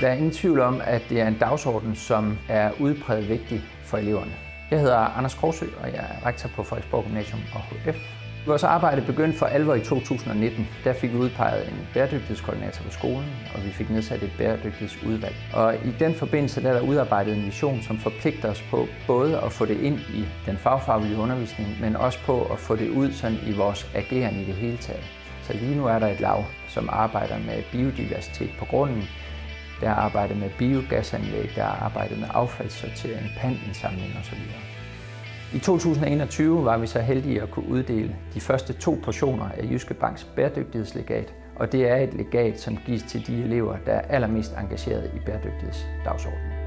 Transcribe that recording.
Der er ingen tvivl om, at det er en dagsorden, som er udpræget vigtig for eleverne. Jeg hedder Anders Krogsø, og jeg er rektor på Frederiksborg Gymnasium og HF. Vores arbejde begyndte for alvor i 2019. Der fik vi udpeget en bæredygtighedskoordinator på skolen, og vi fik nedsat et bæredygtighedsudvalg. Og i den forbindelse der er der udarbejdet en vision, som forpligter os på både at få det ind i den fagfaglige undervisning, men også på at få det ud sådan i vores ageren i det hele taget. Så lige nu er der et lav, som arbejder med biodiversitet på grunden, der er arbejdet med biogasanlæg, der er arbejdet med affaldssortering, pandindsamling osv. I 2021 var vi så heldige at kunne uddele de første to portioner af Jyske Banks bæredygtighedslegat, og det er et legat, som gives til de elever, der er allermest engageret i bæredygtighedsdagsordenen.